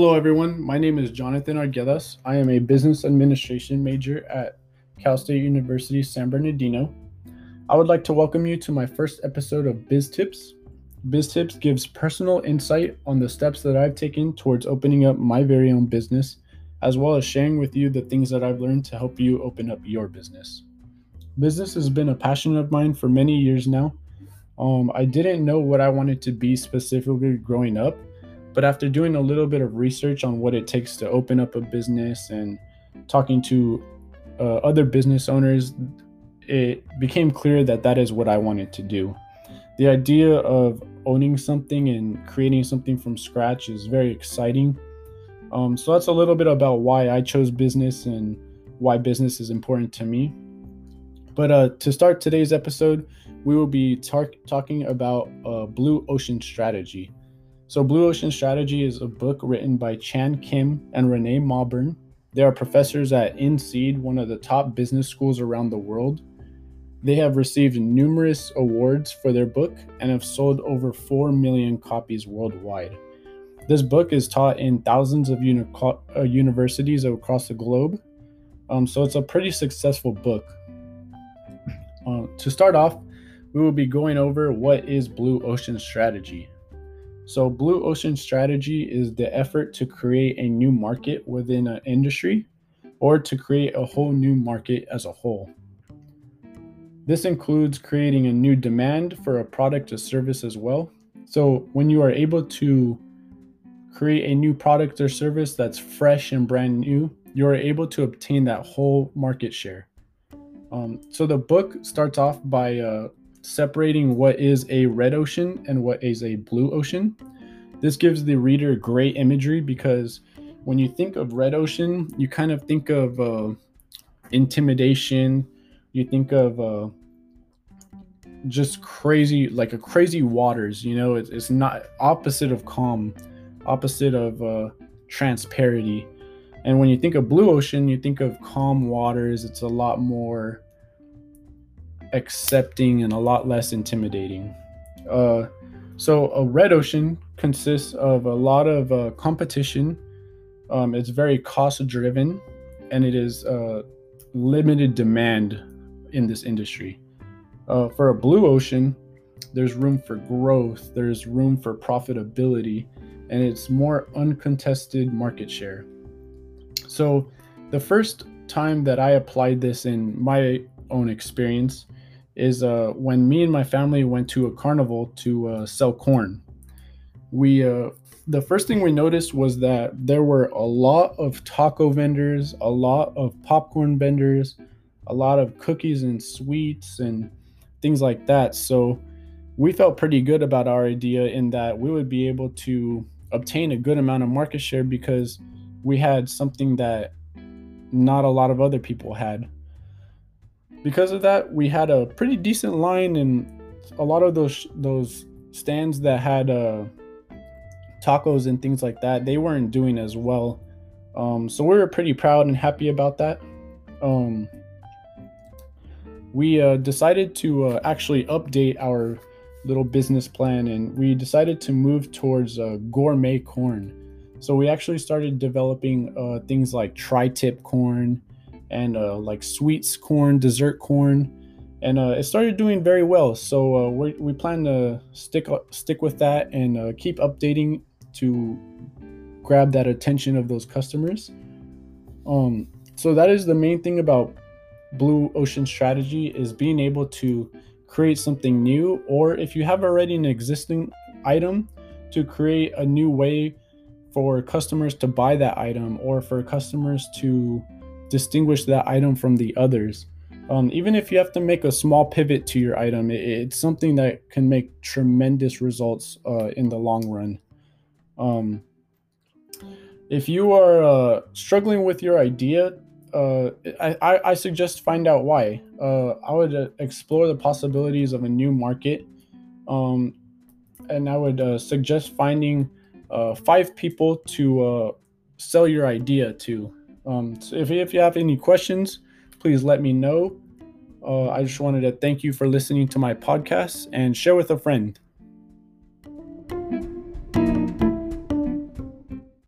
Hello, everyone. My name is Jonathan Arguedas. I am a business administration major at Cal State University San Bernardino. I would like to welcome you to my first episode of Biz Tips. Biz Tips gives personal insight on the steps that I've taken towards opening up my very own business, as well as sharing with you the things that I've learned to help you open up your business. Business has been a passion of mine for many years now. Um, I didn't know what I wanted to be specifically growing up, but after doing a little bit of research on what it takes to open up a business and talking to uh, other business owners, it became clear that that is what I wanted to do. The idea of owning something and creating something from scratch is very exciting. Um, so that's a little bit about why I chose business and why business is important to me. But uh, to start today's episode, we will be tar- talking about uh, Blue Ocean Strategy. So, Blue Ocean Strategy is a book written by Chan Kim and Renee Mauborgne. They are professors at INSEAD, one of the top business schools around the world. They have received numerous awards for their book and have sold over 4 million copies worldwide. This book is taught in thousands of uni- uh, universities across the globe, um, so it's a pretty successful book. Uh, to start off, we will be going over what is Blue Ocean Strategy. So, Blue Ocean Strategy is the effort to create a new market within an industry or to create a whole new market as a whole. This includes creating a new demand for a product or service as well. So, when you are able to create a new product or service that's fresh and brand new, you are able to obtain that whole market share. Um, so, the book starts off by uh, separating what is a red ocean and what is a blue ocean. This gives the reader great imagery because when you think of red ocean, you kind of think of uh, intimidation, you think of uh, just crazy, like a crazy waters. You know, it's, it's not opposite of calm, opposite of uh, transparency. And when you think of blue ocean, you think of calm waters. It's a lot more accepting and a lot less intimidating. Uh, so a red ocean consists of a lot of uh, competition. Um, it's very cost driven, and it is uh, limited demand in this industry. Uh, for a blue ocean, there's room for growth, there's room for profitability, and it's more uncontested market share. So, the first time that I applied this in my own experience is uh, when me and my family went to a carnival to uh, sell corn. We uh, the first thing we noticed was that there were a lot of taco vendors, a lot of popcorn vendors, a lot of cookies and sweets and things like that. So we felt pretty good about our idea in that we would be able to obtain a good amount of market share because we had something that not a lot of other people had. Because of that, we had a pretty decent line and a lot of those those stands that had uh, tacos and things like that, they weren't doing as well. Um, so we were pretty proud and happy about that. Um, we uh, decided to uh, actually update our little business plan and we decided to move towards uh, gourmet corn. So we actually started developing uh, things like tri tip corn and uh, like sweets corn, dessert corn, and uh, it started doing very well. So we we plan to stick stick with that and keep updating to grab that attention of those customers. Um, so that is the main thing about blue ocean strategy is being able to create something new or if you have already an existing item to create a new way for customers to buy that item or for customers to distinguish that item from the others um, even if you have to make a small pivot to your item it, it's something that can make tremendous results uh, in the long run um, if you are uh, struggling with your idea uh, I, I suggest find out why. Uh, I would uh, explore the possibilities of a new market, um, and I would uh, suggest finding five people to sell your idea to. Um, so if, if you have any questions, please let me know. I just wanted to thank you for listening to my podcast and share with a friend.